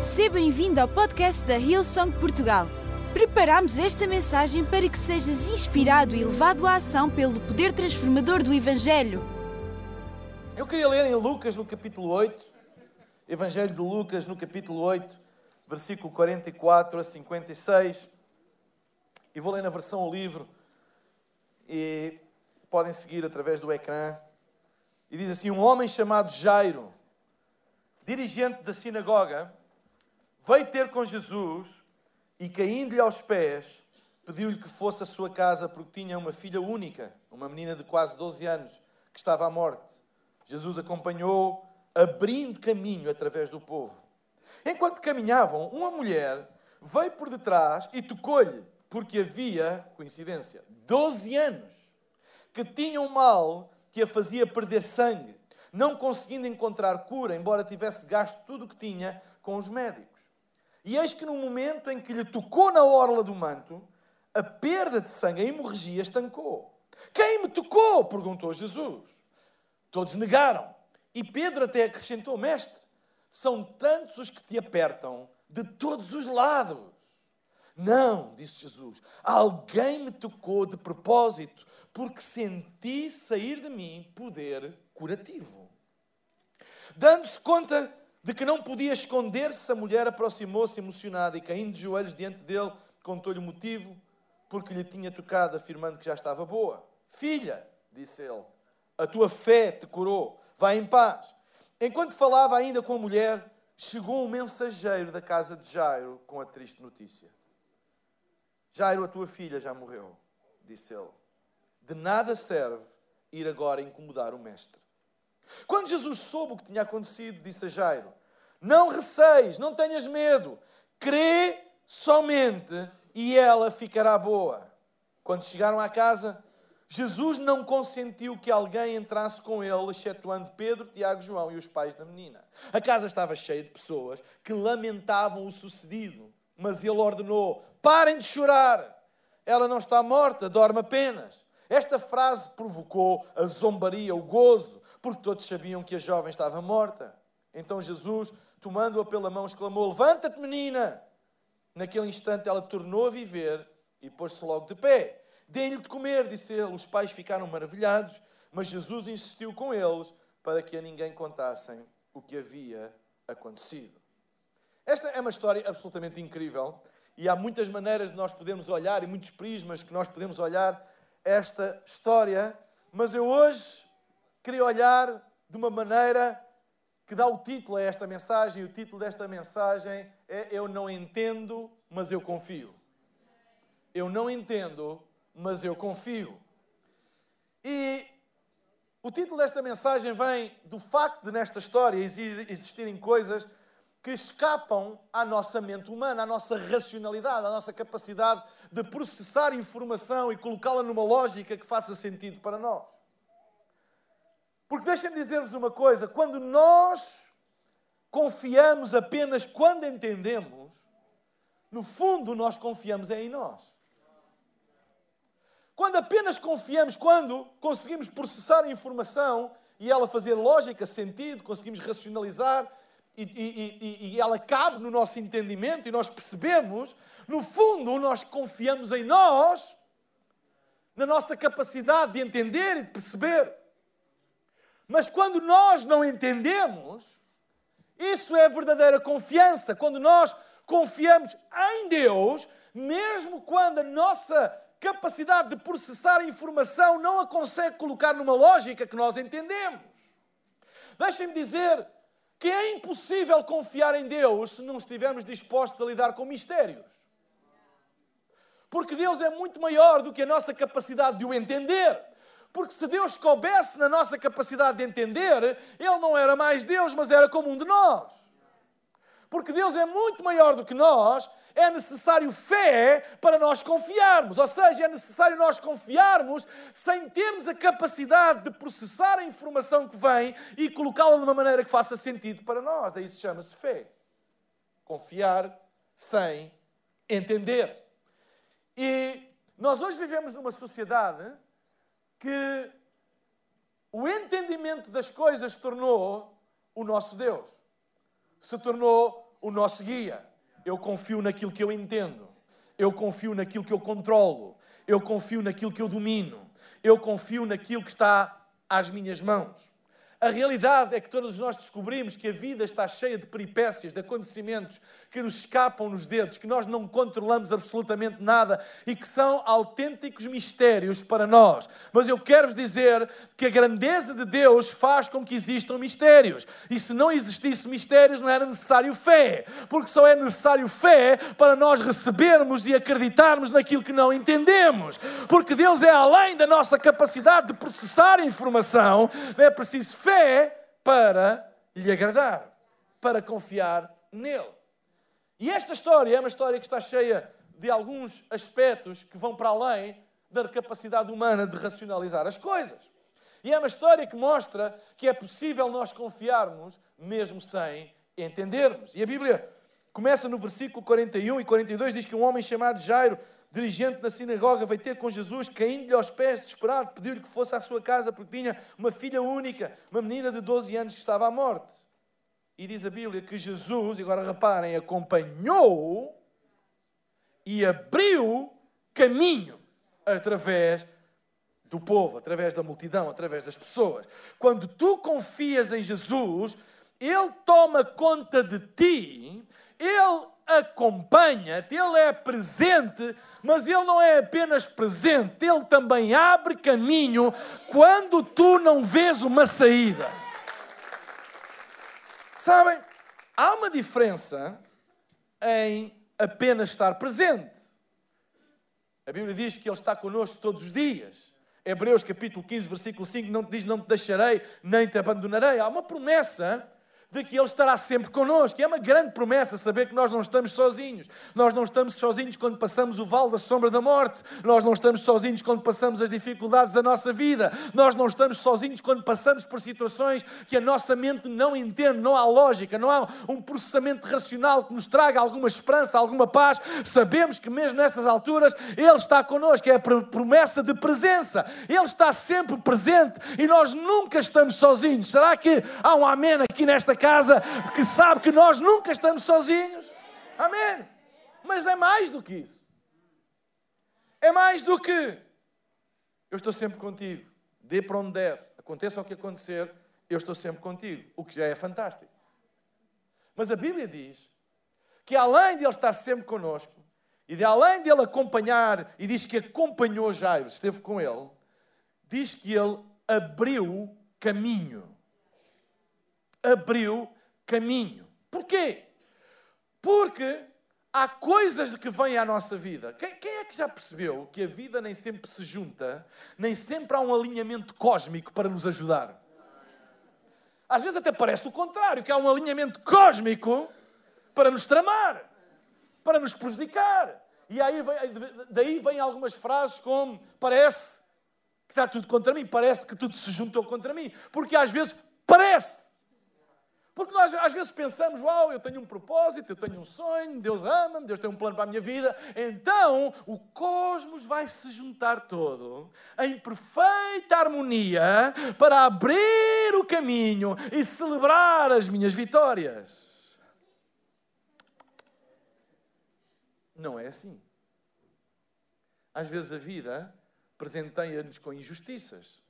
Seja bem-vindo ao podcast da Hillsong Portugal. Preparamos esta mensagem para que sejas inspirado e levado à ação pelo poder transformador do Evangelho. Eu queria ler em Lucas no capítulo 8, Evangelho de Lucas no capítulo 8, versículo 44 a 56. E vou ler na versão livro e podem seguir através do ecrã. E diz assim: Um homem chamado Jairo, dirigente da sinagoga, veio ter com Jesus e, caindo-lhe aos pés, pediu-lhe que fosse à sua casa porque tinha uma filha única, uma menina de quase 12 anos, que estava à morte. Jesus acompanhou, abrindo caminho através do povo. Enquanto caminhavam, uma mulher veio por detrás e tocou-lhe, porque havia, coincidência, 12 anos, que tinha um mal que a fazia perder sangue, não conseguindo encontrar cura, embora tivesse gasto tudo o que tinha com os médicos. E eis que no momento em que lhe tocou na orla do manto, a perda de sangue, a hemorragia, estancou. Quem me tocou? perguntou Jesus. Todos negaram. E Pedro até acrescentou: Mestre, são tantos os que te apertam de todos os lados. Não, disse Jesus, alguém me tocou de propósito, porque senti sair de mim poder curativo. Dando-se conta de que não podia esconder-se, a mulher aproximou-se emocionada e, caindo de joelhos diante dele, contou-lhe o motivo porque lhe tinha tocado, afirmando que já estava boa. Filha, disse ele, a tua fé te curou, vai em paz. Enquanto falava ainda com a mulher, chegou um mensageiro da casa de Jairo com a triste notícia. Jairo, a tua filha já morreu, disse ele. De nada serve ir agora incomodar o mestre. Quando Jesus soube o que tinha acontecido, disse a Jairo: Não receis, não tenhas medo, crê somente e ela ficará boa. Quando chegaram à casa, Jesus não consentiu que alguém entrasse com ele, excetuando Pedro, Tiago, João e os pais da menina. A casa estava cheia de pessoas que lamentavam o sucedido, mas ele ordenou: Parem de chorar, ela não está morta, dorme apenas. Esta frase provocou a zombaria, o gozo, porque todos sabiam que a jovem estava morta. Então Jesus, tomando-a pela mão, exclamou: Levanta-te, menina! Naquele instante ela tornou a viver e pôs-se logo de pé. Deem-lhe de comer, disse ele. Os pais ficaram maravilhados, mas Jesus insistiu com eles para que a ninguém contassem o que havia acontecido. Esta é uma história absolutamente incrível e há muitas maneiras de nós podermos olhar e muitos prismas que nós podemos olhar esta história, mas eu hoje queria olhar de uma maneira que dá o título a esta mensagem, e o título desta mensagem é Eu não entendo, mas eu confio. Eu não entendo, mas eu confio. E o título desta mensagem vem do facto de, nesta história, existirem coisas que escapam à nossa mente humana, à nossa racionalidade, à nossa capacidade de processar informação e colocá-la numa lógica que faça sentido para nós. Porque deixem-me dizer-vos uma coisa: quando nós confiamos apenas quando entendemos, no fundo nós confiamos é em nós. Quando apenas confiamos quando conseguimos processar a informação e ela fazer lógica, sentido, conseguimos racionalizar e, e, e, e, ela cabe no nosso entendimento e nós percebemos, no fundo nós confiamos em nós, na nossa capacidade de entender e de perceber. Mas quando nós não entendemos, isso é verdadeira confiança. Quando nós confiamos em Deus, mesmo quando a nossa capacidade de processar a informação não a consegue colocar numa lógica que nós entendemos. Deixem-me dizer que é impossível confiar em Deus se não estivermos dispostos a lidar com mistérios. Porque Deus é muito maior do que a nossa capacidade de o entender. Porque se Deus coubesse na nossa capacidade de entender, Ele não era mais Deus, mas era como um de nós. Porque Deus é muito maior do que nós, é necessário fé para nós confiarmos. Ou seja, é necessário nós confiarmos sem termos a capacidade de processar a informação que vem e colocá-la de uma maneira que faça sentido para nós. É isso chama-se fé. Confiar sem entender. E nós hoje vivemos numa sociedade que o entendimento das coisas tornou o nosso Deus. Se tornou o nosso guia. Eu confio naquilo que eu entendo. Eu confio naquilo que eu controlo. Eu confio naquilo que eu domino. Eu confio naquilo que está às minhas mãos. A realidade é que todos nós descobrimos que a vida está cheia de peripécias, de acontecimentos que nos escapam nos dedos, que nós não controlamos absolutamente nada e que são autênticos mistérios para nós. Mas eu quero-vos dizer que a grandeza de Deus faz com que existam mistérios. E se não existisse mistérios, não era necessário fé, porque só é necessário fé para nós recebermos e acreditarmos naquilo que não entendemos. Porque Deus é além da nossa capacidade de processar informação, não é preciso fé fé para lhe agradar, para confiar nele. E esta história é uma história que está cheia de alguns aspectos que vão para além da capacidade humana de racionalizar as coisas. E é uma história que mostra que é possível nós confiarmos mesmo sem entendermos. E a Bíblia começa no versículo 41 e 42, diz que um homem chamado Jairo dirigente da sinagoga, veio ter com Jesus, caindo-lhe aos pés, desesperado, pediu-lhe que fosse à sua casa, porque tinha uma filha única, uma menina de 12 anos que estava à morte. E diz a Bíblia que Jesus, agora reparem, acompanhou e abriu caminho através do povo, através da multidão, através das pessoas. Quando tu confias em Jesus, Ele toma conta de ti, Ele acompanha-te, Ele é presente, mas Ele não é apenas presente, Ele também abre caminho quando tu não vês uma saída. Sabem, há uma diferença em apenas estar presente. A Bíblia diz que Ele está connosco todos os dias. Hebreus capítulo 15, versículo 5, não te diz não te deixarei, nem te abandonarei. Há uma promessa de que Ele estará sempre connosco. É uma grande promessa saber que nós não estamos sozinhos. Nós não estamos sozinhos quando passamos o vale da sombra da morte. Nós não estamos sozinhos quando passamos as dificuldades da nossa vida. Nós não estamos sozinhos quando passamos por situações que a nossa mente não entende, não há lógica, não há um processamento racional que nos traga alguma esperança, alguma paz. Sabemos que mesmo nessas alturas Ele está connosco. É a promessa de presença. Ele está sempre presente e nós nunca estamos sozinhos. Será que há um amém aqui nesta casa que sabe que nós nunca estamos sozinhos. Amém. Mas é mais do que isso. É mais do que eu estou sempre contigo. Dê para onde der. Aconteça o que acontecer, eu estou sempre contigo. O que já é fantástico. Mas a Bíblia diz que além de Ele estar sempre conosco, e de além de Ele acompanhar, e diz que acompanhou Jairo, esteve com Ele, diz que Ele abriu caminho abriu caminho. Porquê? Porque há coisas que vêm à nossa vida. Quem, quem, é que já percebeu que a vida nem sempre se junta, nem sempre há um alinhamento cósmico para nos ajudar? Às vezes até parece o contrário, que há um alinhamento cósmico para nos tramar, para nos prejudicar. E aí vem, daí vêm algumas frases como parece que está tudo contra mim, parece que tudo se juntou contra mim. Porque às vezes parece. Porque nós às vezes pensamos, uau, eu tenho um propósito, eu tenho um sonho, Deus ama-me, Deus tem um plano para a minha vida. Então o cosmos vai se juntar todo em perfeita harmonia para abrir o caminho e celebrar as minhas vitórias. Não é assim. Às vezes a vida presenteia-nos com injustiças,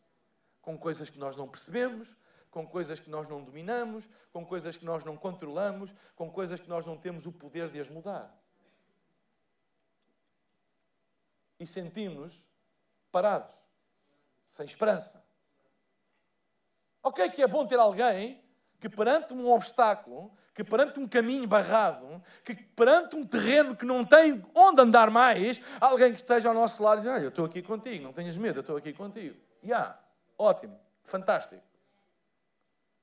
com coisas que nós não percebemos, com coisas que nós não dominamos, com coisas que nós não controlamos, com coisas que nós não temos o poder de as mudar. E sentimos parados, sem esperança. Ok, que é bom ter alguém que perante um obstáculo, que perante um caminho barrado, que perante um terreno que não tem onde andar mais, alguém que esteja ao nosso lado e diz: Olha, eu estou aqui contigo, não tenhas medo, eu estou aqui contigo. Ya, yeah, ótimo, fantástico.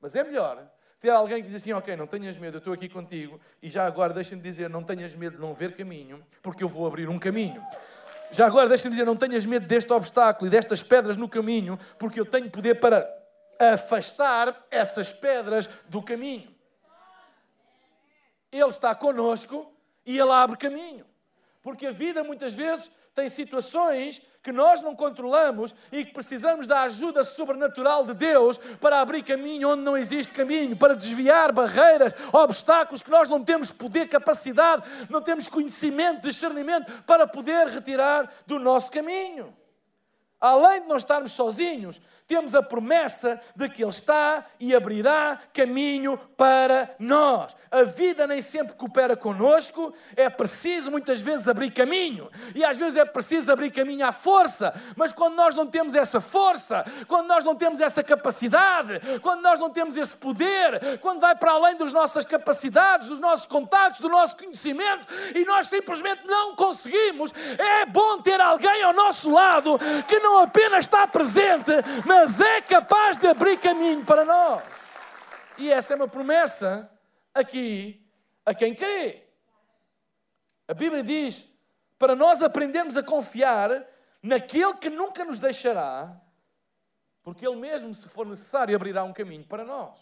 Mas é melhor ter alguém que diz assim: Ok, não tenhas medo, eu estou aqui contigo, e já agora deixa-me dizer: Não tenhas medo de não ver caminho, porque eu vou abrir um caminho. Já agora deixa-me dizer: Não tenhas medo deste obstáculo e destas pedras no caminho, porque eu tenho poder para afastar essas pedras do caminho. Ele está conosco e ele abre caminho. Porque a vida muitas vezes tem situações que nós não controlamos e que precisamos da ajuda sobrenatural de Deus para abrir caminho onde não existe caminho, para desviar barreiras, obstáculos que nós não temos poder, capacidade, não temos conhecimento, discernimento para poder retirar do nosso caminho. Além de não estarmos sozinhos, temos a promessa de que Ele está e abrirá caminho para nós. A vida nem sempre coopera conosco, é preciso muitas vezes abrir caminho, e às vezes é preciso abrir caminho à força, mas quando nós não temos essa força, quando nós não temos essa capacidade, quando nós não temos esse poder, quando vai para além das nossas capacidades, dos nossos contactos, do nosso conhecimento, e nós simplesmente não conseguimos, é bom ter alguém ao nosso lado que não apenas está presente, mas mas é capaz de abrir caminho para nós. E essa é uma promessa aqui a quem crê. A Bíblia diz para nós aprendermos a confiar naquele que nunca nos deixará, porque Ele mesmo, se for necessário, abrirá um caminho para nós.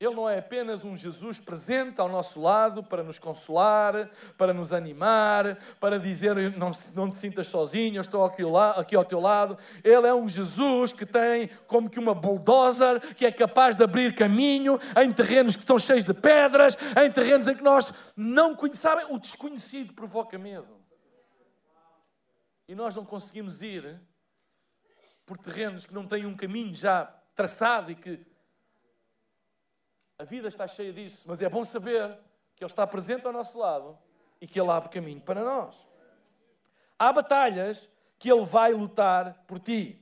Ele não é apenas um Jesus presente ao nosso lado para nos consolar, para nos animar, para dizer não, não te sintas sozinho, eu estou aqui, aqui ao teu lado. Ele é um Jesus que tem como que uma bulldozer que é capaz de abrir caminho em terrenos que estão cheios de pedras, em terrenos em que nós não conhecemos. O desconhecido provoca medo. E nós não conseguimos ir por terrenos que não têm um caminho já traçado e que a vida está cheia disso, mas é bom saber que Ele está presente ao nosso lado e que Ele abre caminho para nós. Há batalhas que Ele vai lutar por ti.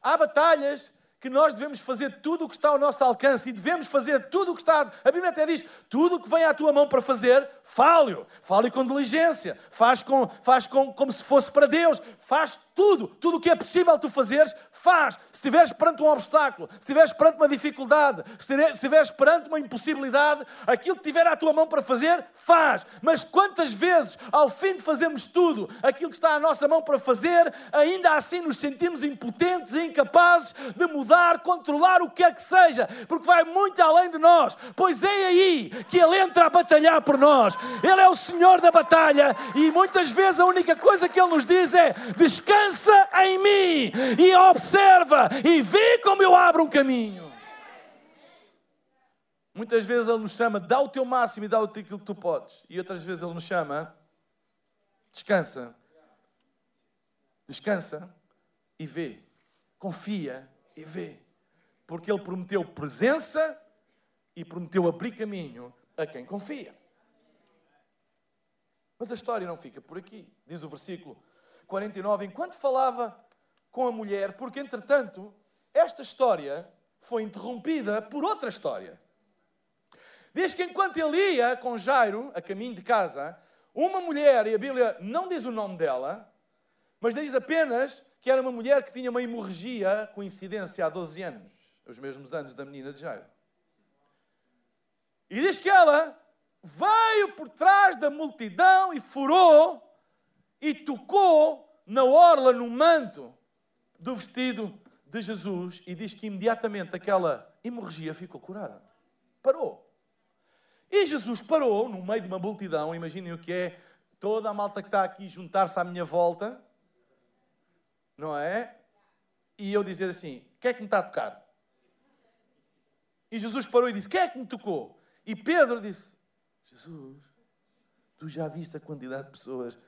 Há batalhas que nós devemos fazer tudo o que está ao nosso alcance e devemos fazer tudo o que está. A Bíblia até diz: tudo o que vem à tua mão para fazer, fale-o. Fale com diligência. Faz, com, faz com, como se fosse para Deus. Faz tudo. Tudo o que é possível tu fazeres, faz. Se estiveres perante um obstáculo, se estiveres perante uma dificuldade, se estiveres perante uma impossibilidade, aquilo que tiver à tua mão para fazer, faz. Mas quantas vezes, ao fim de fazermos tudo aquilo que está à nossa mão para fazer, ainda assim nos sentimos impotentes e incapazes de mudar controlar o que quer que seja, porque vai muito além de nós. Pois é aí que Ele entra a batalhar por nós. Ele é o Senhor da batalha e muitas vezes a única coisa que Ele nos diz é: descansa em mim e observa e vê como eu abro um caminho. Muitas vezes Ele nos chama, dá o teu máximo e dá aquilo que tu podes. E outras vezes Ele nos chama, descansa. Descansa e vê. Confia e vê. Porque ele prometeu presença e prometeu abrir caminho a quem confia. Mas a história não fica por aqui. Diz o versículo 49: Enquanto falava com a mulher, porque entretanto esta história foi interrompida por outra história. Diz que enquanto ele ia com Jairo, a caminho de casa, uma mulher, e a Bíblia não diz o nome dela, mas diz apenas que era uma mulher que tinha uma hemorragia, coincidência, há 12 anos, os mesmos anos da menina de Jairo. E diz que ela veio por trás da multidão e furou e tocou na orla, no manto do vestido de Jesus e diz que imediatamente aquela hemorragia ficou curada. Parou. E Jesus parou no meio de uma multidão, imaginem o que é toda a malta que está aqui juntar-se à minha volta não é? E eu dizer assim: quem é que me está a tocar? E Jesus parou e disse: Quem é que me tocou? E Pedro disse: Jesus, tu já viste a quantidade de pessoas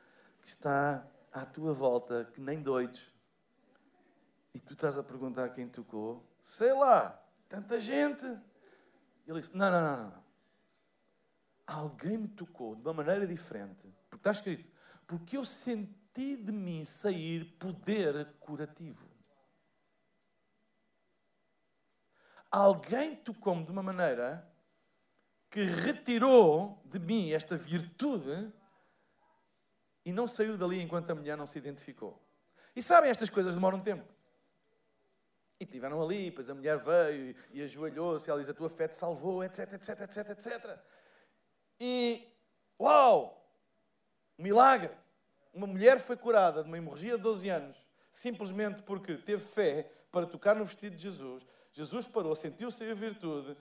que está à tua volta, que nem doidos, e tu estás a perguntar quem tocou? Sei lá, tanta gente. Ele disse: Não, não, não, não. Alguém me tocou de uma maneira diferente, porque está escrito: Porque eu senti de mim sair poder curativo. Alguém tocou-me de uma maneira que retirou de mim esta virtude e não saiu dali enquanto a mulher não se identificou. E sabem, estas coisas demoram tempo. E estiveram ali, depois a mulher veio e ajoelhou-se, ela diz: A tua fé te salvou, etc, etc, etc, etc. E, uau! Milagre! uma mulher foi curada de uma hemorragia de 12 anos, simplesmente porque teve fé para tocar no vestido de Jesus. Jesus parou, sentiu-se a virtude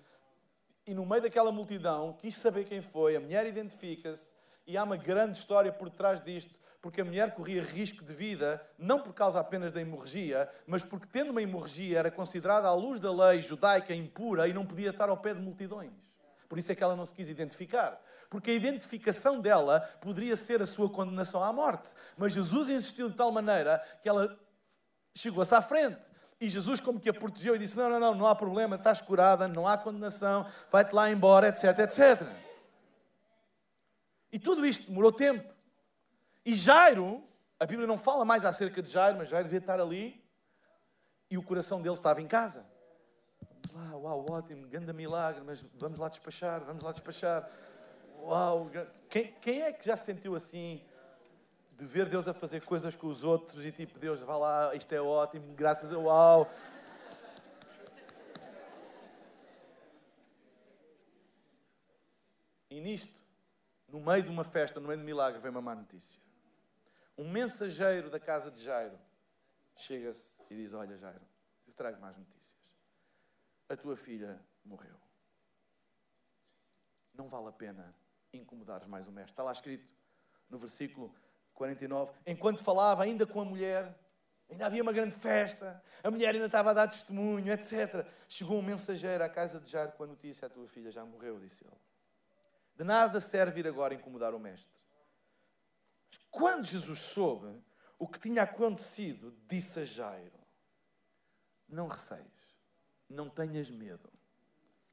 e no meio daquela multidão quis saber quem foi. A mulher identifica-se e há uma grande história por trás disto, porque a mulher corria risco de vida, não por causa apenas da hemorragia, mas porque, tendo uma hemorragia, era considerada à luz da lei judaica impura e não podia estar ao pé de multidões. Por isso é que ela não se quis identificar. Porque a identificação dela poderia ser a sua condenação à morte. Mas Jesus insistiu de tal maneira que ela chegou-se à frente. E Jesus, como que a protegeu e disse: Não, não, não, não há problema, estás curada, não há condenação, vai-te lá embora, etc, etc. E tudo isto demorou tempo. E Jairo, a Bíblia não fala mais acerca de Jairo, mas Jairo devia estar ali e o coração dele estava em casa. Vamos lá, uau, ótimo, grande milagre, mas vamos lá despachar, vamos lá despachar. Uau, quem, quem é que já se sentiu assim? De ver Deus a fazer coisas com os outros e tipo, Deus, vá lá, isto é ótimo, graças a uau. E nisto, no meio de uma festa, no meio de um milagre, vem uma má notícia. Um mensageiro da casa de Jairo chega-se e diz: Olha, Jairo, eu trago mais notícias. A tua filha morreu. Não vale a pena incomodares mais o mestre. Está lá escrito no versículo 49. Enquanto falava ainda com a mulher, ainda havia uma grande festa, a mulher ainda estava a dar testemunho, etc. Chegou um mensageiro à casa de Jairo com a notícia: A tua filha já morreu, disse ele. De nada serve ir agora incomodar o mestre. Mas quando Jesus soube o que tinha acontecido, disse a Jairo: Não receis, não tenhas medo,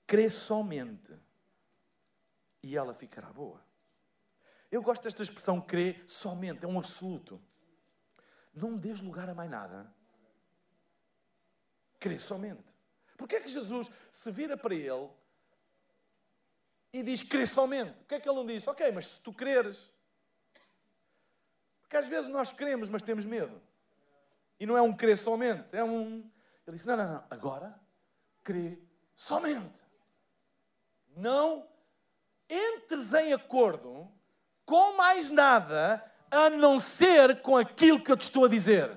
crê somente e ela ficará boa. Eu gosto desta expressão crê somente, é um absoluto. Não dês lugar a mais nada. Crê somente. Porquê é que Jesus se vira para ele e diz crê somente? Porquê é que ele não diz, ok, mas se tu creres. Porque às vezes nós queremos, mas temos medo. E não é um crer somente, é um. Ele disse: não, não, não, agora crê somente. Não entres em acordo com mais nada a não ser com aquilo que eu te estou a dizer.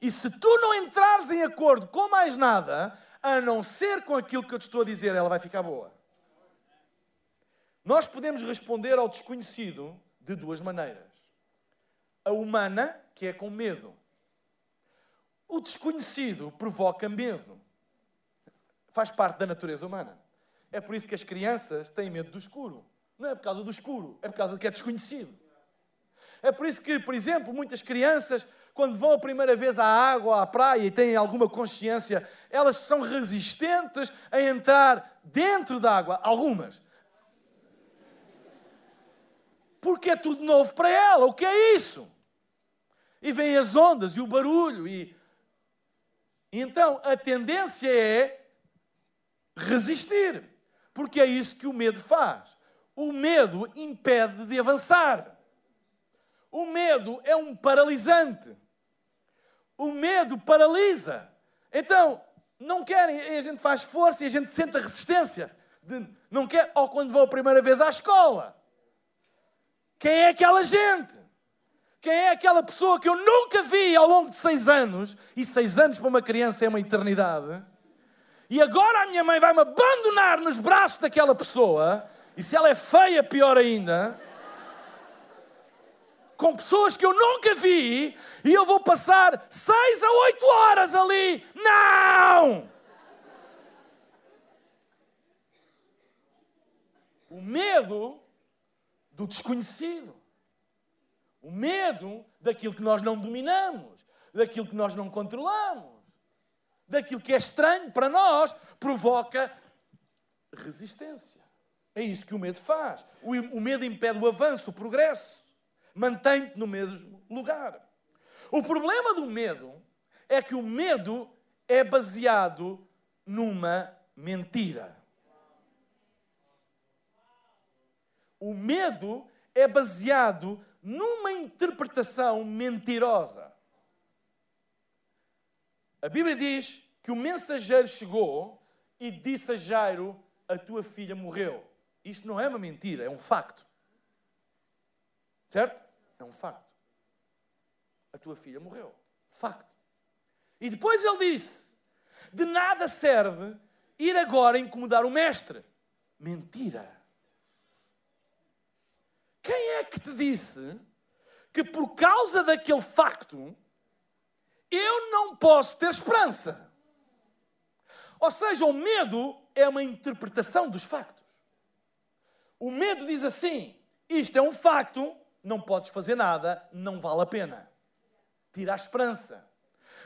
E se tu não entrares em acordo com mais nada, a não ser com aquilo que eu te estou a dizer, ela vai ficar boa. Nós podemos responder ao desconhecido de duas maneiras. A humana, que é com medo. O desconhecido provoca medo. Faz parte da natureza humana. É por isso que as crianças têm medo do escuro. Não é por causa do escuro, é por causa de que é desconhecido. É por isso que, por exemplo, muitas crianças, quando vão a primeira vez à água, à praia e têm alguma consciência, elas são resistentes a entrar dentro da água. Algumas. Porque é tudo novo para ela. O que é isso? E vêm as ondas e o barulho. E... Então, a tendência é resistir. Porque é isso que o medo faz. O medo impede de avançar. O medo é um paralisante. O medo paralisa. Então, não querem, a gente faz força e a gente sente a resistência. De, não quer, ou quando vou a primeira vez à escola. Quem é aquela gente? Quem é aquela pessoa que eu nunca vi ao longo de seis anos? E seis anos para uma criança é uma eternidade. E agora a minha mãe vai me abandonar nos braços daquela pessoa e se ela é feia, pior ainda. Com pessoas que eu nunca vi e eu vou passar seis a oito horas ali. Não! O medo do desconhecido. O medo daquilo que nós não dominamos, daquilo que nós não controlamos, daquilo que é estranho para nós, provoca resistência. É isso que o medo faz. O medo impede o avanço, o progresso. Mantém-te no mesmo lugar. O problema do medo é que o medo é baseado numa mentira. O medo é baseado numa interpretação mentirosa. A Bíblia diz que o mensageiro chegou e disse a Jairo: A tua filha morreu. Isto não é uma mentira, é um facto. Certo? É um facto. A tua filha morreu. Facto. E depois ele disse: De nada serve ir agora incomodar o mestre. Mentira. Quem é que te disse que por causa daquele facto, eu não posso ter esperança. Ou seja, o medo é uma interpretação dos factos. O medo diz assim: isto é um facto, não podes fazer nada, não vale a pena. Tira a esperança.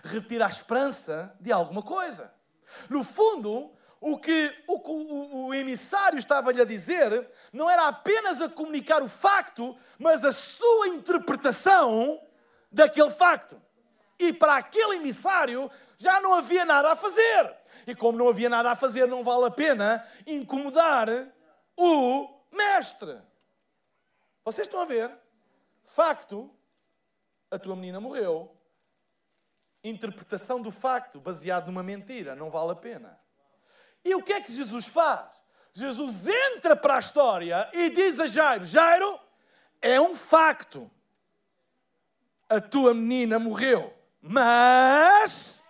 Retira a esperança de alguma coisa. No fundo, o que o, o, o emissário estava-lhe a dizer não era apenas a comunicar o facto, mas a sua interpretação daquele facto. E para aquele emissário já não havia nada a fazer. E como não havia nada a fazer, não vale a pena incomodar o mestre. Vocês estão a ver? Facto, a tua menina morreu. Interpretação do facto, baseado numa mentira, não vale a pena. E o que é que Jesus faz? Jesus entra para a história e diz a Jairo: Jairo, é um facto. A tua menina morreu. Mas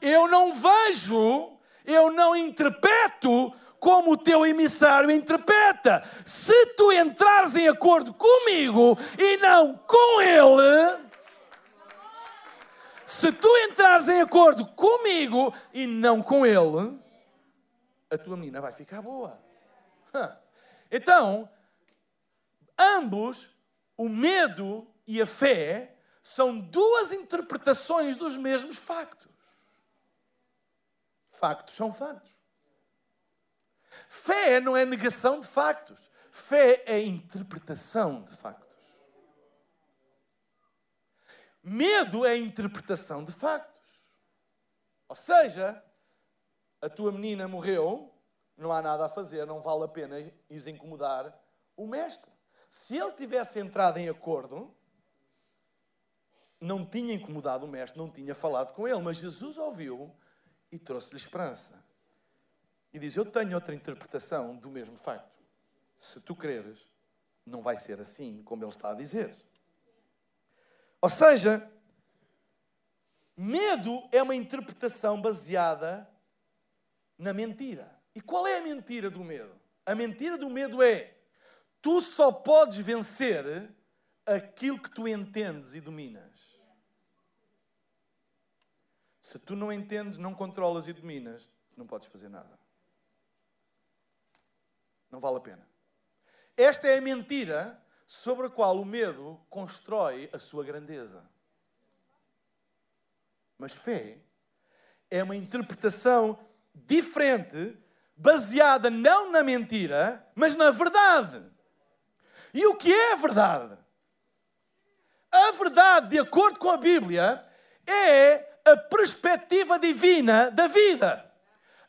eu não vejo, eu não interpreto como o teu emissário interpreta. Se tu entrares em acordo comigo e não com ele, se tu entrares em acordo comigo e não com ele, a tua menina vai ficar boa. Então, ambos, o medo e a fé, são duas interpretações dos mesmos factos. Factos são factos. Fé não é negação de factos. Fé é interpretação de factos. Medo é interpretação de factos. Ou seja, a tua menina morreu, não há nada a fazer, não vale a pena ires incomodar o mestre. Se ele tivesse entrado em acordo, não tinha incomodado o mestre, não tinha falado com ele, mas Jesus ouviu e trouxe-lhe esperança e diz: Eu tenho outra interpretação do mesmo facto. Se tu creres, não vai ser assim como ele está a dizer. Ou seja, medo é uma interpretação baseada na mentira. E qual é a mentira do medo? A mentira do medo é: tu só podes vencer aquilo que tu entendes e dominas. Se tu não entendes, não controlas e dominas, não podes fazer nada. Não vale a pena. Esta é a mentira sobre a qual o medo constrói a sua grandeza. Mas fé é uma interpretação diferente, baseada não na mentira, mas na verdade. E o que é a verdade? A verdade, de acordo com a Bíblia, é a perspectiva divina da vida.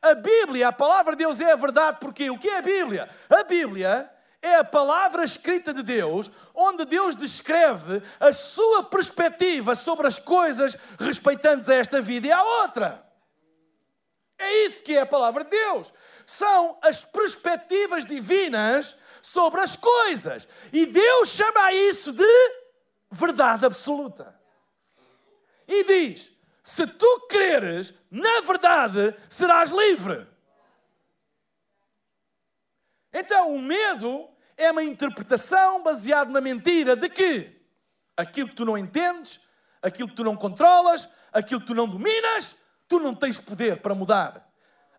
A Bíblia, a palavra de Deus é a verdade, porque o que é a Bíblia? A Bíblia é a palavra escrita de Deus, onde Deus descreve a sua perspectiva sobre as coisas respeitantes a esta vida e à outra. É isso que é a palavra de Deus. São as perspectivas divinas sobre as coisas. E Deus chama isso de verdade absoluta. E diz: se tu creres na verdade, serás livre. Então, o medo é uma interpretação baseada na mentira de que aquilo que tu não entendes, aquilo que tu não controlas, aquilo que tu não dominas, tu não tens poder para mudar.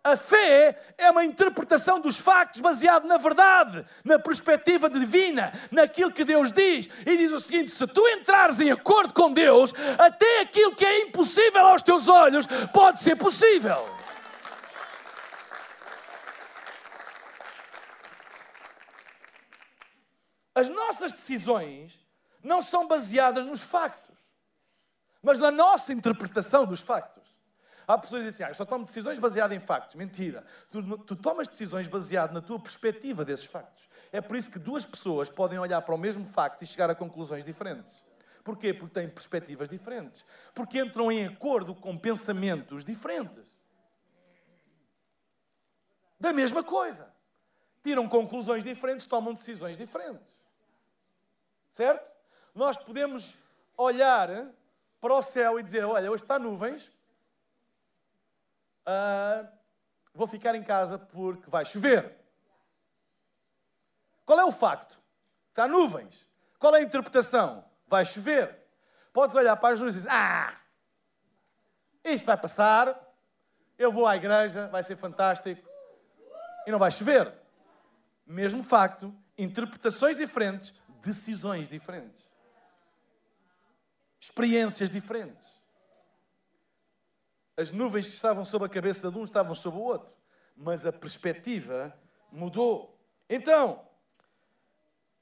A fé é uma interpretação dos factos baseado na verdade, na perspectiva divina, naquilo que Deus diz. E diz o seguinte: se tu entrares em acordo com Deus, até aquilo que é impossível aos teus olhos pode ser possível. As nossas decisões não são baseadas nos factos, mas na nossa interpretação dos factos. Há pessoas que dizem assim, ah, eu só tomo decisões baseadas em factos. Mentira. Tu, tu tomas decisões baseadas na tua perspectiva desses factos. É por isso que duas pessoas podem olhar para o mesmo facto e chegar a conclusões diferentes. Porquê? Porque têm perspectivas diferentes. Porque entram em acordo com pensamentos diferentes. Da mesma coisa. Tiram conclusões diferentes, tomam decisões diferentes. Certo? Nós podemos olhar para o céu e dizer: Olha, hoje está nuvens, uh, vou ficar em casa porque vai chover. Qual é o facto? Está nuvens. Qual é a interpretação? Vai chover. Podes olhar para as nuvens e dizer: Ah, isto vai passar, eu vou à igreja, vai ser fantástico e não vai chover. Mesmo facto, interpretações diferentes, decisões diferentes, experiências diferentes. As nuvens que estavam sobre a cabeça de um estavam sobre o outro, mas a perspectiva mudou. Então,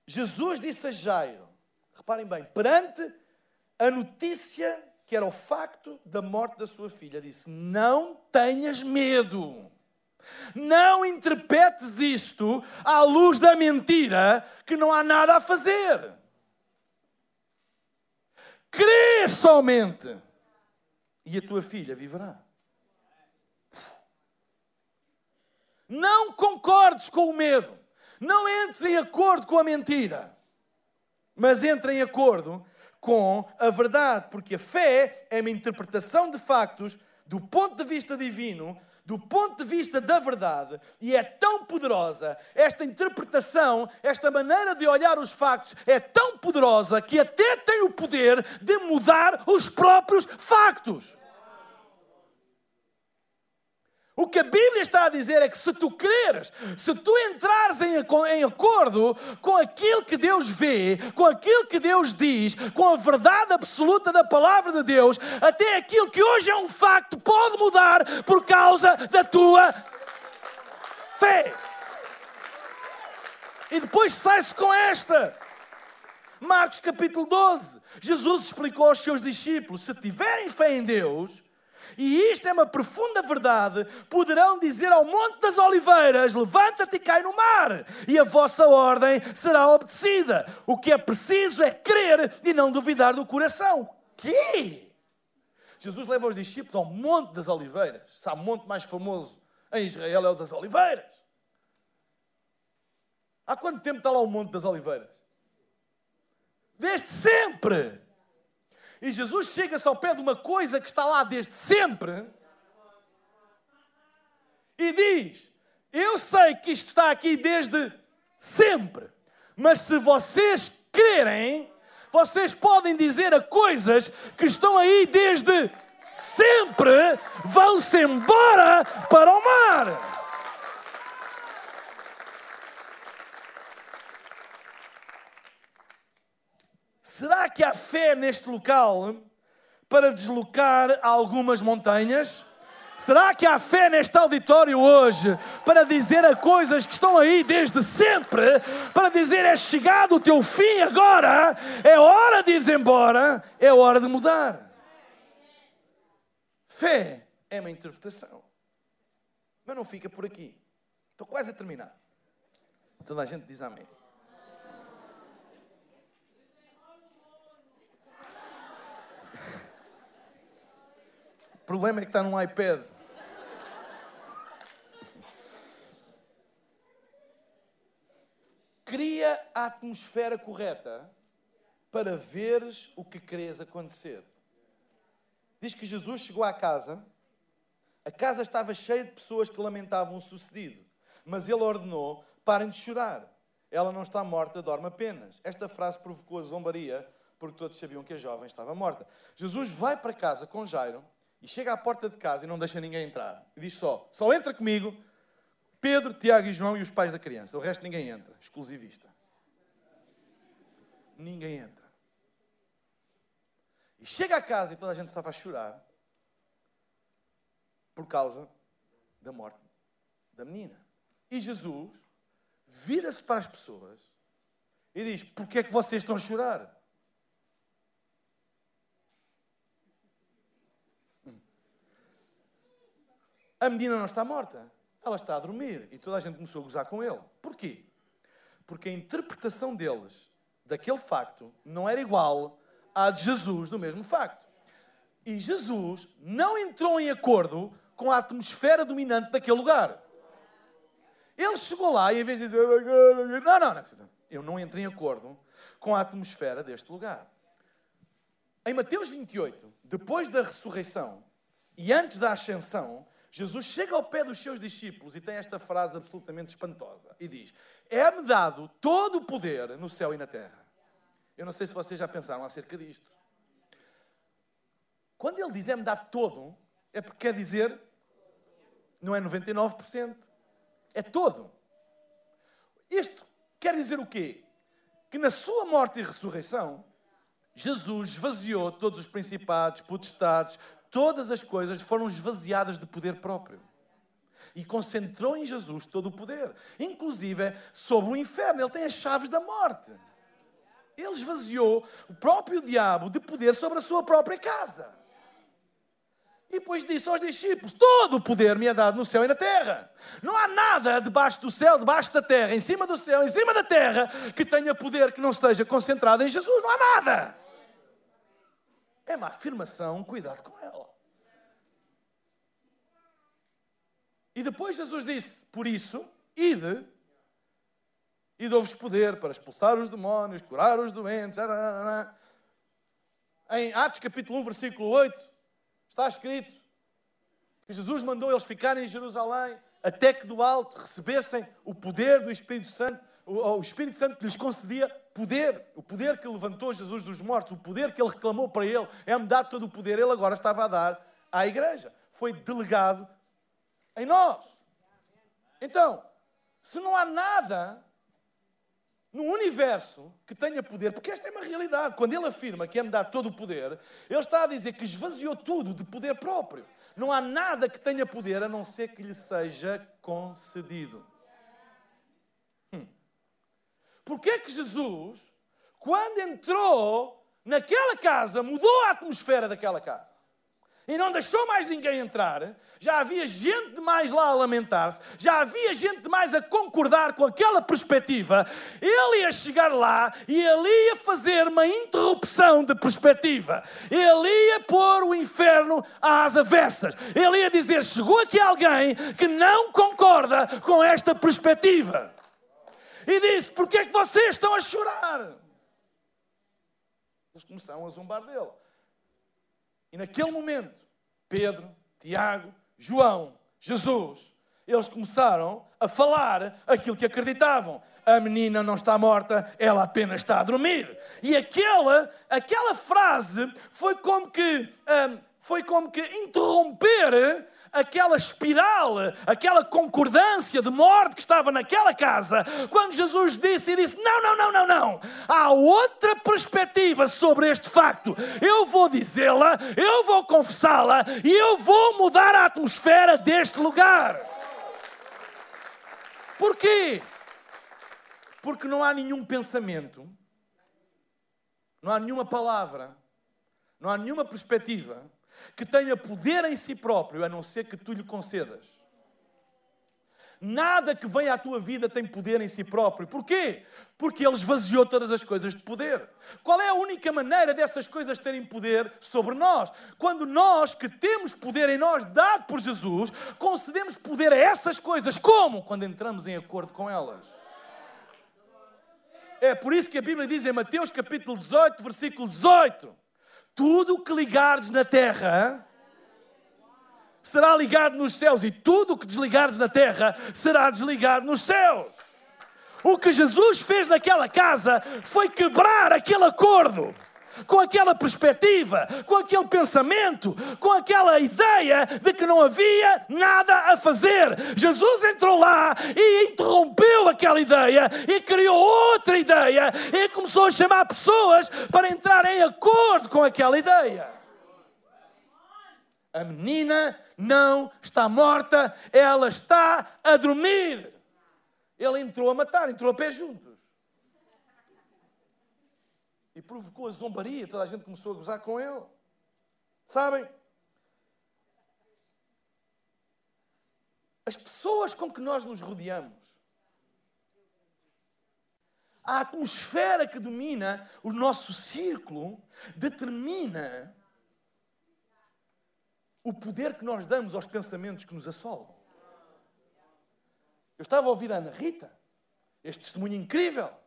Jesus disse a Jairo, reparem bem, perante a notícia que era o facto da morte da sua filha, disse: Não tenhas medo. Não interpretes isto à luz da mentira que não há nada a fazer. Crê somente e a tua filha viverá. Não concordes com o medo. Não entres em acordo com a mentira. Mas entre em acordo com a verdade, porque a fé é uma interpretação de factos do ponto de vista divino, do ponto de vista da verdade, e é tão poderosa, esta interpretação, esta maneira de olhar os factos é tão poderosa que até tem o poder de mudar os próprios factos. O que a Bíblia está a dizer é que se tu creres, se tu entrares em, em, acordo com aquilo que Deus vê, com aquilo que Deus diz, com a verdade absoluta da palavra de Deus, até aquilo que hoje é um facto pode mudar por causa da tua fé. E depois sai-se com esta. Marcos capítulo 12. Jesus explicou aos seus discípulos: se tiverem fé em Deus, e isto é uma profunda verdade, poderão dizer ao Monte das Oliveiras: Levanta-te e cai no mar, e a vossa ordem será obedecida. O que é preciso é crer e não duvidar do coração. Que? Jesus leva os discípulos ao Monte das Oliveiras. Sabe, o monte mais famoso em Israel é o das Oliveiras. Há quanto tempo está lá o Monte das Oliveiras? Desde sempre. E Jesus chega-se ao pé de uma coisa que está lá desde sempre e diz: Eu sei que isto está aqui desde sempre, mas se vocês querem, vocês podem dizer a coisas que estão aí desde sempre, vão-se embora para o mar. Será que há fé neste local para deslocar algumas montanhas? Será que há fé neste auditório hoje para dizer a coisas que estão aí desde sempre? Para dizer é chegado o teu fim agora, é hora de ir embora, é hora de mudar. Fé é uma interpretação. Mas não fica por aqui. Estou quase a terminar. Toda a gente diz amém. Problema é que está num iPad. Cria a atmosfera correta para veres o que queres acontecer. Diz que Jesus chegou à casa, a casa estava cheia de pessoas que lamentavam o sucedido, mas ele ordenou: parem de chorar. Ela não está morta, dorme apenas. Esta frase provocou a zombaria, porque todos sabiam que a jovem estava morta. Jesus vai para casa com Jairo e chega à porta de casa e não deixa ninguém entrar. E diz só: só entra comigo Pedro, Tiago e João e os pais da criança. O resto ninguém entra. Exclusivista. Ninguém entra. E chega a casa e toda a gente estava a chorar por causa da morte da menina. E Jesus vira-se para as pessoas e diz: Porquê é que vocês estão a chorar? A menina não está morta, ela está a dormir. E toda a gente começou a gozar com ele. Porquê? Porque a interpretação deles daquele facto não era igual à de Jesus do mesmo facto. E Jesus não entrou em acordo com a atmosfera dominante daquele lugar. Ele chegou lá e em vez de dizer, não, não, não, eu não entrei em acordo com a atmosfera deste lugar. Em Mateus 28, depois da ressurreição e antes da ascensão, Jesus chega ao pé dos seus discípulos e tem esta frase absolutamente espantosa e diz: É-me dado todo o poder no céu e na terra. Eu não sei se vocês já pensaram acerca disto. Quando ele diz é-me dar todo, é porque quer dizer, não é 99%, é todo. Isto quer dizer o quê? Que na sua morte e ressurreição, Jesus esvaziou todos os principados, potestades, todas as coisas foram esvaziadas de poder próprio. E concentrou em Jesus todo o poder, inclusive sobre o inferno. Ele tem as chaves da morte. Ele esvaziou o próprio diabo de poder sobre a sua própria casa. E depois disse aos discípulos: Todo o poder me é dado no céu e na terra. Não há nada debaixo do céu, debaixo da terra, em cima do céu, em cima da terra, que tenha poder que não esteja concentrado em Jesus. Não há nada. É uma afirmação, cuidado com ela. E depois Jesus disse: Por isso, ide, e dou-vos poder para expulsar os demónios, curar os doentes. Em Atos capítulo 1, versículo 8, Está escrito que Jesus mandou eles ficarem em Jerusalém até que do alto recebessem o poder do Espírito Santo, o Espírito Santo que lhes concedia poder, o poder que levantou Jesus dos mortos, o poder que ele reclamou para ele, é-me dado todo o poder, ele agora estava a dar à igreja. Foi delegado em nós. Então, se não há nada no universo que tenha poder, porque esta é uma realidade. Quando ele afirma que é-me dar todo o poder, ele está a dizer que esvaziou tudo de poder próprio. Não há nada que tenha poder a não ser que lhe seja concedido. Hum. Porquê é que Jesus, quando entrou naquela casa, mudou a atmosfera daquela casa? E não deixou mais ninguém entrar, já havia gente demais lá a lamentar-se, já havia gente demais a concordar com aquela perspectiva, ele ia chegar lá e ele ia fazer uma interrupção de perspectiva. Ele ia pôr o inferno às avessas. Ele ia dizer: chegou aqui alguém que não concorda com esta perspectiva. E disse: porquê é que vocês estão a chorar? Eles começaram a zombar dele. E naquele momento, Pedro, Tiago, João, Jesus, eles começaram a falar aquilo que acreditavam. A menina não está morta, ela apenas está a dormir. E aquela, aquela frase foi como que, um, foi como que interromper aquela espiral, aquela concordância de morte que estava naquela casa, quando Jesus disse e disse: Não, não, não, não, não. Há outra perspectiva sobre este facto. Eu vou dizê-la, eu vou confessá-la e eu vou mudar a atmosfera deste lugar. Porquê? Porque não há nenhum pensamento, não há nenhuma palavra, não há nenhuma perspectiva que tenha poder em si próprio, a não ser que tu lhe concedas. Nada que venha à tua vida tem poder em si próprio. Porquê? Porque ele esvaziou todas as coisas de poder. Qual é a única maneira dessas coisas terem poder sobre nós? Quando nós, que temos poder em nós, dado por Jesus, concedemos poder a essas coisas. Como? Quando entramos em acordo com elas. É por isso que a Bíblia diz em Mateus capítulo 18, versículo 18: tudo o que ligares na terra será ligado nos céus, e tudo o que desligares na terra será desligado nos céus. O que Jesus fez naquela casa foi quebrar aquele acordo com aquela perspectiva, com aquele pensamento, com aquela ideia de que não havia nada a fazer. Jesus entrou lá e interrompeu aquela ideia e criou outra ideia e começou a chamar pessoas para entrar em acordo com aquela ideia. A menina não está morta, ela está a dormir. Ele entrou a matar, entrou a pé juntos provocou a zombaria, toda a gente começou a gozar com ele. Sabem? As pessoas com que nós nos rodeamos, a atmosfera que domina o nosso círculo determina o poder que nós damos aos pensamentos que nos assolam. Eu estava a ouvir a Ana Rita, este testemunho incrível.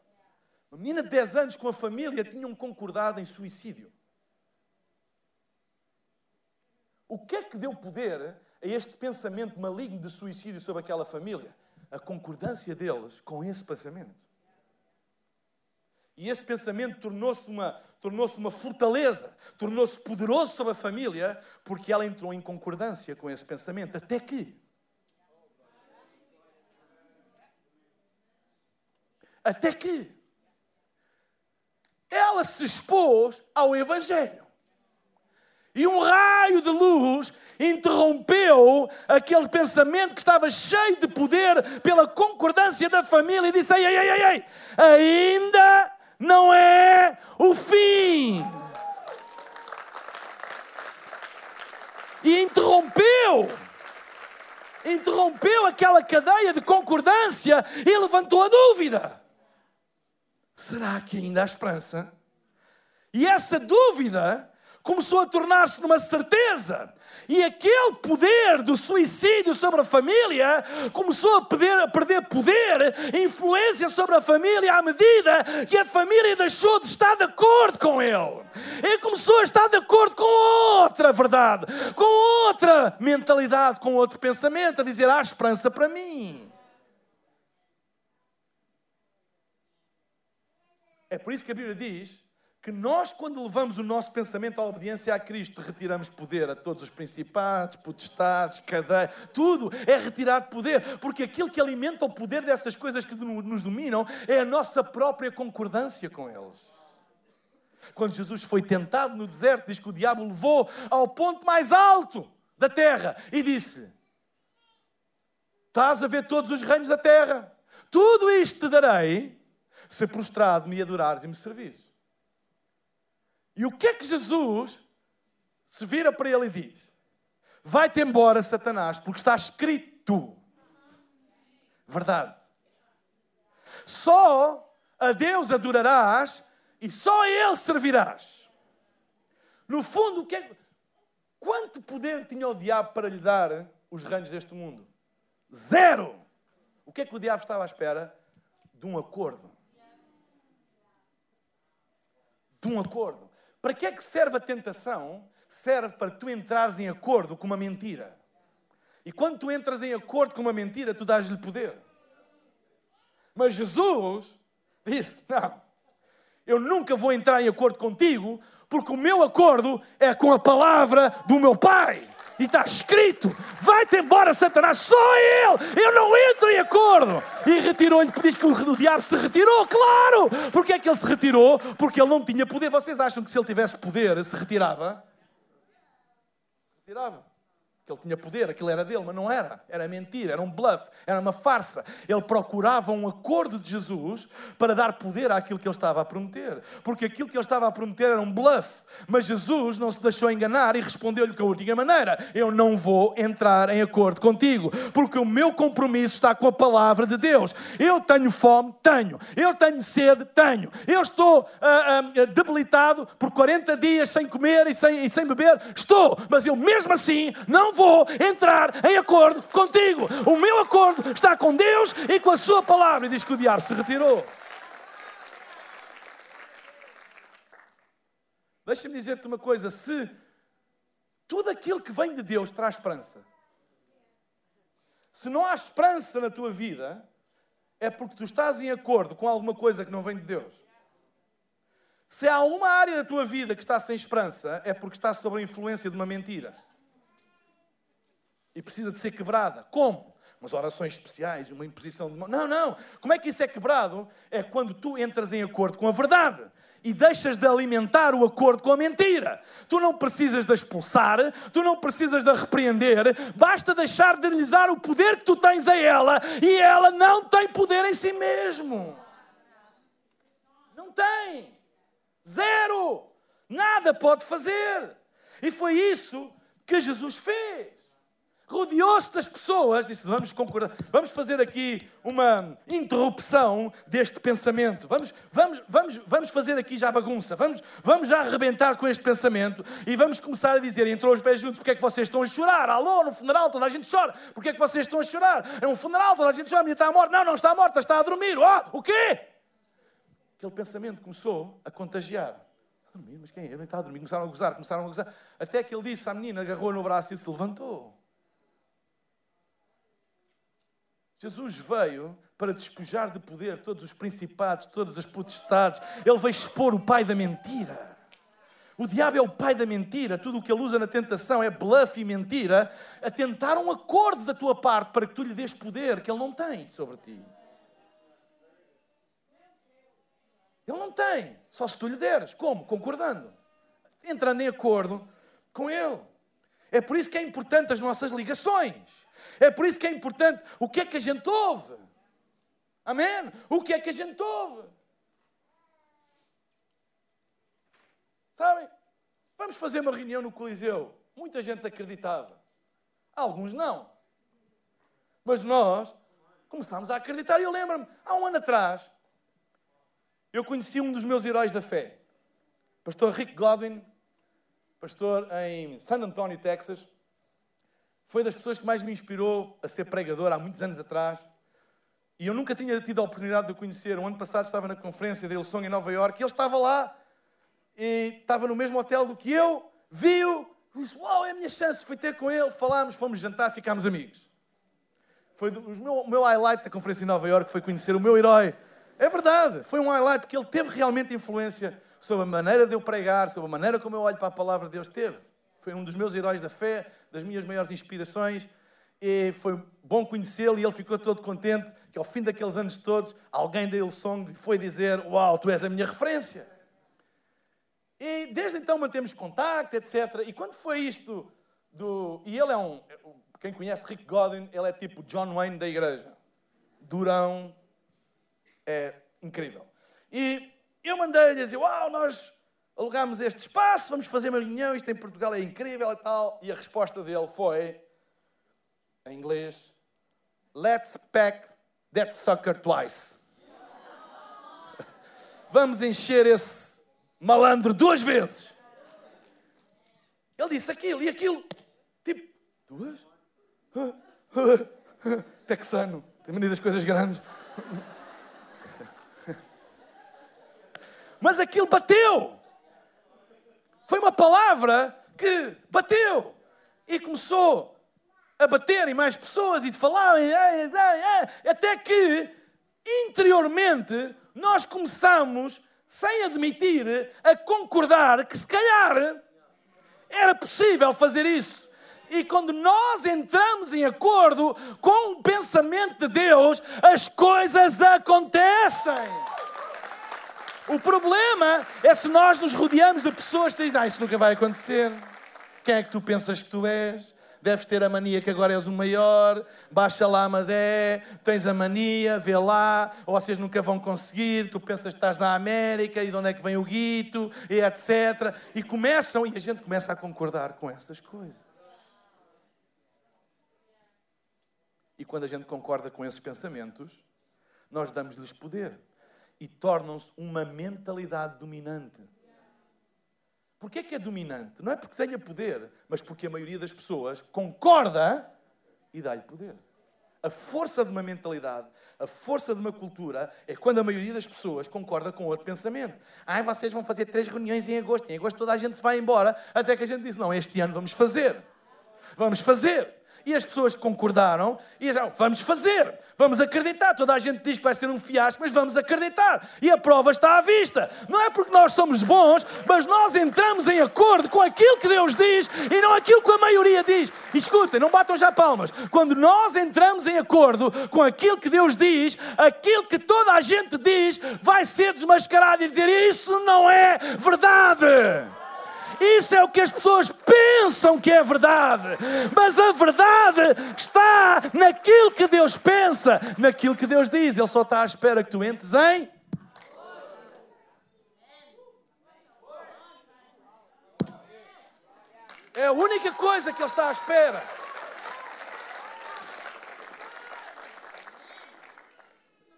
Uma menina de 10 anos com a família tinham concordado em suicídio. O que é que deu poder a este pensamento maligno de suicídio sobre aquela família? A concordância deles com esse pensamento. E esse pensamento tornou-se uma, tornou uma fortaleza, tornou-se poderoso sobre a família, porque ela entrou em concordância com esse pensamento. Até que. Até que. Ela se expôs ao Evangelho. E um raio de luz interrompeu aquele pensamento que estava cheio de poder pela concordância da família e disse: ei, ei, ei, ei, ainda não é o fim. E interrompeu, interrompeu aquela cadeia de concordância e levantou a dúvida: será que ainda há esperança? E essa dúvida começou a tornar-se numa certeza. E aquele poder do suicídio sobre a família começou a, perder, a perder poder, influência sobre a família à medida que a família deixou de estar de acordo com ele. E começou a estar de acordo com outra verdade, com outra mentalidade, com outro pensamento, a dizer: há esperança para mim. É por isso que a Bíblia diz que nós, quando levamos o nosso pensamento à obediência a Cristo, retiramos poder a todos os principados, potestades, cadeia, tudo é retirar poder, porque aquilo que alimenta o poder dessas coisas que nos dominam é a nossa própria concordância com eles. Quando Jesus foi tentado no deserto, diz que o diabo o levou ao ponto mais alto da terra e disse: Estás a ver todos os reinos da terra, tudo isto te darei se prostrado me adorares e me servires. E o que é que Jesus se vira para ele e diz? Vai-te embora, Satanás, porque está escrito. Verdade. Só a Deus adorarás e só a Ele servirás. No fundo, o que é... quanto poder tinha o diabo para lhe dar os reinos deste mundo? Zero! O que é que o diabo estava à espera? De um acordo. De um acordo. Para que é que serve a tentação? Serve para tu entrares em acordo com uma mentira. E quando tu entras em acordo com uma mentira, tu dás-lhe poder. Mas Jesus disse: Não, eu nunca vou entrar em acordo contigo, porque o meu acordo é com a palavra do meu Pai. E está escrito: vai-te embora, Satanás, só ele, eu não entro em acordo. E retirou-lhe, diz que o diabo se retirou, claro. Porque é que ele se retirou? Porque ele não tinha poder. Vocês acham que se ele tivesse poder, se retirava? Retirava que ele tinha poder, aquilo era dele, mas não era. Era mentira, era um bluff, era uma farsa. Ele procurava um acordo de Jesus para dar poder àquilo que ele estava a prometer. Porque aquilo que ele estava a prometer era um bluff. Mas Jesus não se deixou enganar e respondeu-lhe com a última maneira: Eu não vou entrar em acordo contigo, porque o meu compromisso está com a palavra de Deus. Eu tenho fome? Tenho. Eu tenho sede? Tenho. Eu estou uh, uh, debilitado por 40 dias sem comer e sem, e sem beber? Estou. Mas eu mesmo assim não vou entrar em acordo contigo. O meu acordo está com Deus e com a Sua palavra. E diz que o diabo se retirou. Deixa-me dizer-te uma coisa: se tudo aquilo que vem de Deus traz esperança, se não há esperança na tua vida, é porque tu estás em acordo com alguma coisa que não vem de Deus. Se há uma área da tua vida que está sem esperança, é porque está sob a influência de uma mentira e precisa de ser quebrada. Como? Umas orações especiais, uma imposição de mão. Não, não. Como é que isso é quebrado? É quando tu entras em acordo com a verdade e deixas de alimentar o acordo com a mentira. Tu não precisas de expulsar, tu não precisas de repreender, basta deixar de lhes dar o poder que tu tens a ela e ela não tem poder em si mesmo. Não tem. Zero. Nada pode fazer. E foi isso que Jesus fez rodeou-se das pessoas, disse: vamos concordar, vamos fazer aqui uma interrupção deste pensamento. Vamos, vamos, vamos, vamos fazer aqui já bagunça. Vamos, vamos já arrebentar com este pensamento e vamos começar a dizer: entrou os pés juntos, porque é que vocês estão a chorar? Alô, no funeral toda a gente chora. Porque é que vocês estão a chorar? É um funeral, toda a gente chora, a menina está morta. Não, não está morta, está a dormir. Oh, o quê? Aquele pensamento começou a contagiar. Mas quem é? Ele está a dormir. Começaram a gozar, começaram a gozar. Até que ele disse à menina, agarrou no braço e se levantou. Jesus veio para despojar de poder todos os principados, todas as potestades. Ele veio expor o pai da mentira. O diabo é o pai da mentira. Tudo o que ele usa na tentação é bluff e mentira. A tentar um acordo da tua parte para que tu lhe dês poder que ele não tem sobre ti. Ele não tem. Só se tu lhe deres. Como? Concordando. Entrando em acordo com ele. É por isso que é importante as nossas ligações. É por isso que é importante o que é que a gente ouve. Amém? O que é que a gente ouve? Sabem? Vamos fazer uma reunião no Coliseu. Muita gente acreditava. Alguns não. Mas nós começámos a acreditar. E eu lembro-me, há um ano atrás, eu conheci um dos meus heróis da fé. Pastor Rick Godwin, pastor em San Antonio, Texas. Foi das pessoas que mais me inspirou a ser pregador há muitos anos atrás. E eu nunca tinha tido a oportunidade de o conhecer. O ano passado estava na conferência da Ilson em Nova York e ele estava lá. E estava no mesmo hotel do que eu. Viu. Disse, uau, é a minha chance. Fui ter com ele, falámos, fomos jantar, ficámos amigos. Foi o meu, o meu highlight da conferência em Nova York, foi conhecer o meu herói. É verdade, foi um highlight, porque ele teve realmente influência sobre a maneira de eu pregar, sobre a maneira como eu olho para a palavra de Deus. Teve. Foi um dos meus heróis da fé, das minhas maiores inspirações. E foi bom conhecê-lo e ele ficou todo contente que ao fim daqueles anos todos, alguém da Hillsong lhe foi dizer: Uau, tu és a minha referência. E desde então mantemos contacto, etc. E quando foi isto do. E ele é um. Quem conhece Rick Godwin, ele é tipo John Wayne da igreja. Durão. É incrível. E eu mandei-lhe dizer: Uau, nós alugámos este espaço, vamos fazer uma reunião, isto em Portugal é incrível e tal. E a resposta dele foi, em inglês: Let's pack that sucker twice. Vamos encher esse malandro duas vezes. Ele disse aquilo e aquilo. Tipo, duas? Texano. Tem mania das coisas grandes. Mas aquilo bateu. Foi uma palavra que bateu. E começou a bater em mais pessoas e de falar, até que interiormente nós começamos, sem admitir, a concordar que se calhar era possível fazer isso. E quando nós entramos em acordo com o pensamento de Deus, as coisas acontecem. O problema é se nós nos rodeamos de pessoas que dizem: ah, Isso nunca vai acontecer. Quem é que tu pensas que tu és? deves ter a mania que agora és o maior, baixa lá, mas é, tens a mania, vê lá, ou vocês nunca vão conseguir, tu pensas que estás na América e de onde é que vem o guito, e etc. E começam, e a gente começa a concordar com essas coisas. E quando a gente concorda com esses pensamentos, nós damos-lhes poder e tornam-se uma mentalidade dominante. Porquê é que é dominante? Não é porque tenha poder, mas porque a maioria das pessoas concorda e dá-lhe poder. A força de uma mentalidade, a força de uma cultura é quando a maioria das pessoas concorda com outro pensamento. Ai, vocês vão fazer três reuniões em agosto. Em agosto toda a gente se vai embora. Até que a gente diz: não, este ano vamos fazer. Vamos fazer. E as pessoas concordaram e já, vamos fazer, vamos acreditar. Toda a gente diz que vai ser um fiasco, mas vamos acreditar. E a prova está à vista. Não é porque nós somos bons, mas nós entramos em acordo com aquilo que Deus diz e não aquilo que a maioria diz. E escutem, não batam já palmas. Quando nós entramos em acordo com aquilo que Deus diz, aquilo que toda a gente diz vai ser desmascarado e dizer isso não é verdade. Isso é o que as pessoas pensam que é verdade. Mas a verdade está naquilo que Deus pensa, naquilo que Deus diz. Ele só está à espera que tu entres em. É a única coisa que Ele está à espera.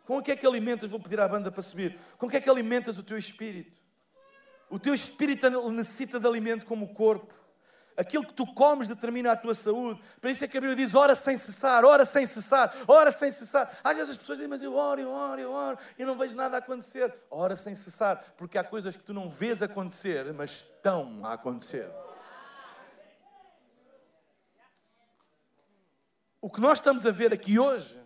Com o que é que alimentas? Vou pedir à banda para subir. Com o que é que alimentas o teu espírito? O teu espírito necessita de alimento como o corpo. Aquilo que tu comes determina a tua saúde. Para isso é que a Bíblia diz: ora sem cessar, ora sem cessar, ora sem cessar. Às vezes as pessoas dizem, mas eu oro, eu oro, eu oro, e não vejo nada acontecer. Ora sem cessar, porque há coisas que tu não vês acontecer, mas estão a acontecer. O que nós estamos a ver aqui hoje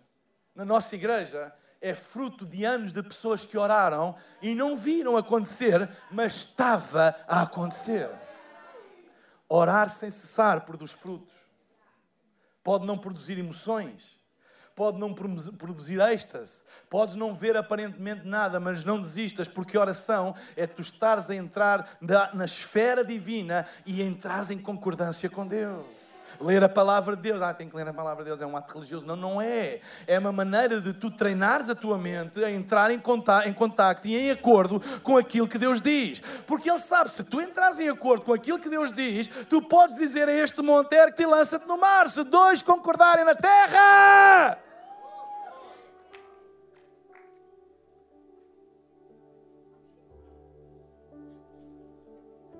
na nossa igreja é fruto de anos de pessoas que oraram e não viram acontecer, mas estava a acontecer. Orar sem cessar produz frutos. Pode não produzir emoções, pode não produzir êxtase, podes não ver aparentemente nada, mas não desistas, porque oração é tu estares a entrar na, esfera divina e entrares em concordância com Deus. Ler a palavra de Deus, ah, tem que ler a palavra de Deus, é um ato religioso. Não, não é. É uma maneira de tu treinares a tua mente a entrar em contacto, em contacto e em acordo com aquilo que Deus diz. Porque Ele sabe, se tu entrares em acordo com aquilo que Deus diz, tu podes dizer a este monteiro que te lança-te no mar, se dois concordarem na terra.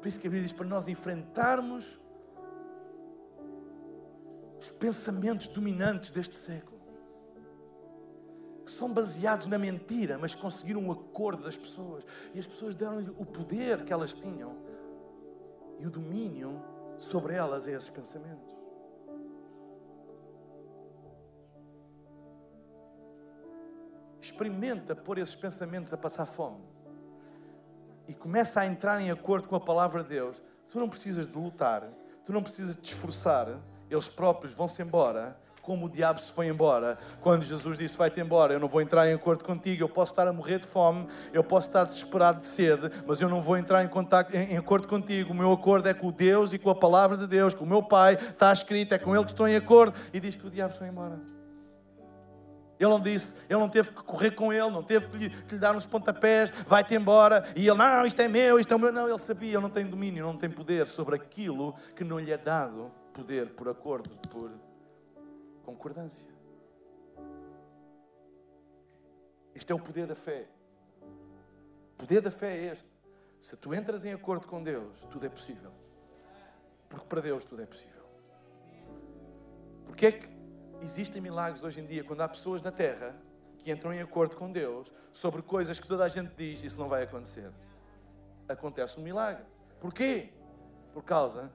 Por isso que a Bíblia diz para nós enfrentarmos os pensamentos dominantes deste século, que são baseados na mentira, mas conseguiram um acordo das pessoas. E as pessoas deram-lhe o poder que elas tinham e o domínio sobre elas a esses pensamentos. Experimenta pôr esses pensamentos a passar fome e começa a entrar em acordo com a palavra de Deus, tu não precisas de lutar, tu não precisas de te esforçar, eles próprios vão-se embora, como o diabo se foi embora. Quando Jesus disse: Vai-te embora, eu não vou entrar em acordo contigo, eu posso estar a morrer de fome, eu posso estar desesperado de sede, mas eu não vou entrar em, contato, em, em acordo contigo. O meu acordo é com Deus e com a palavra de Deus, com o meu Pai, está escrito, é com Ele que estou em acordo. E diz que o diabo se foi embora. Ele não disse, ele não teve que correr com ele, não teve que lhe, que lhe dar uns pontapés, vai-te embora. E ele, não, isto é meu, isto é meu. Não, ele sabia, ele não tem domínio, não tem poder sobre aquilo que não lhe é dado poder por acordo, por concordância. Este é o poder da fé. O poder da fé é este. Se tu entras em acordo com Deus, tudo é possível. Porque para Deus tudo é possível. Porque é que existem milagres hoje em dia quando há pessoas na terra que entram em acordo com Deus sobre coisas que toda a gente diz isso não vai acontecer. Acontece um milagre. Porquê? Por causa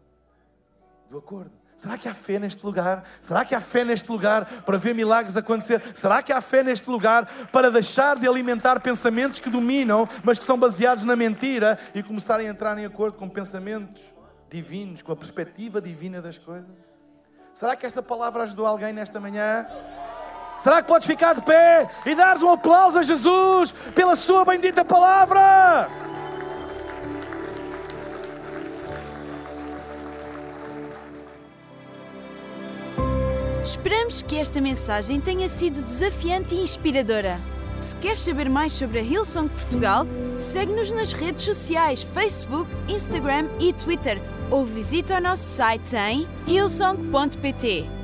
do acordo. Será que há fé neste lugar? Será que há fé neste lugar para ver milagres acontecer? Será que há fé neste lugar para deixar de alimentar pensamentos que dominam, mas que são baseados na mentira e começarem a entrar em acordo com pensamentos divinos, com a perspectiva divina das coisas? Será que esta palavra ajudou alguém nesta manhã? Será que podes ficar de pé e dares um aplauso a Jesus pela sua bendita palavra? Esperamos que esta mensagem tenha sido desafiante e inspiradora. Se queres saber mais sobre a Hillsong Portugal, segue-nos nas redes sociais Facebook, Instagram e Twitter ou visita o nosso site em hillsong.pt.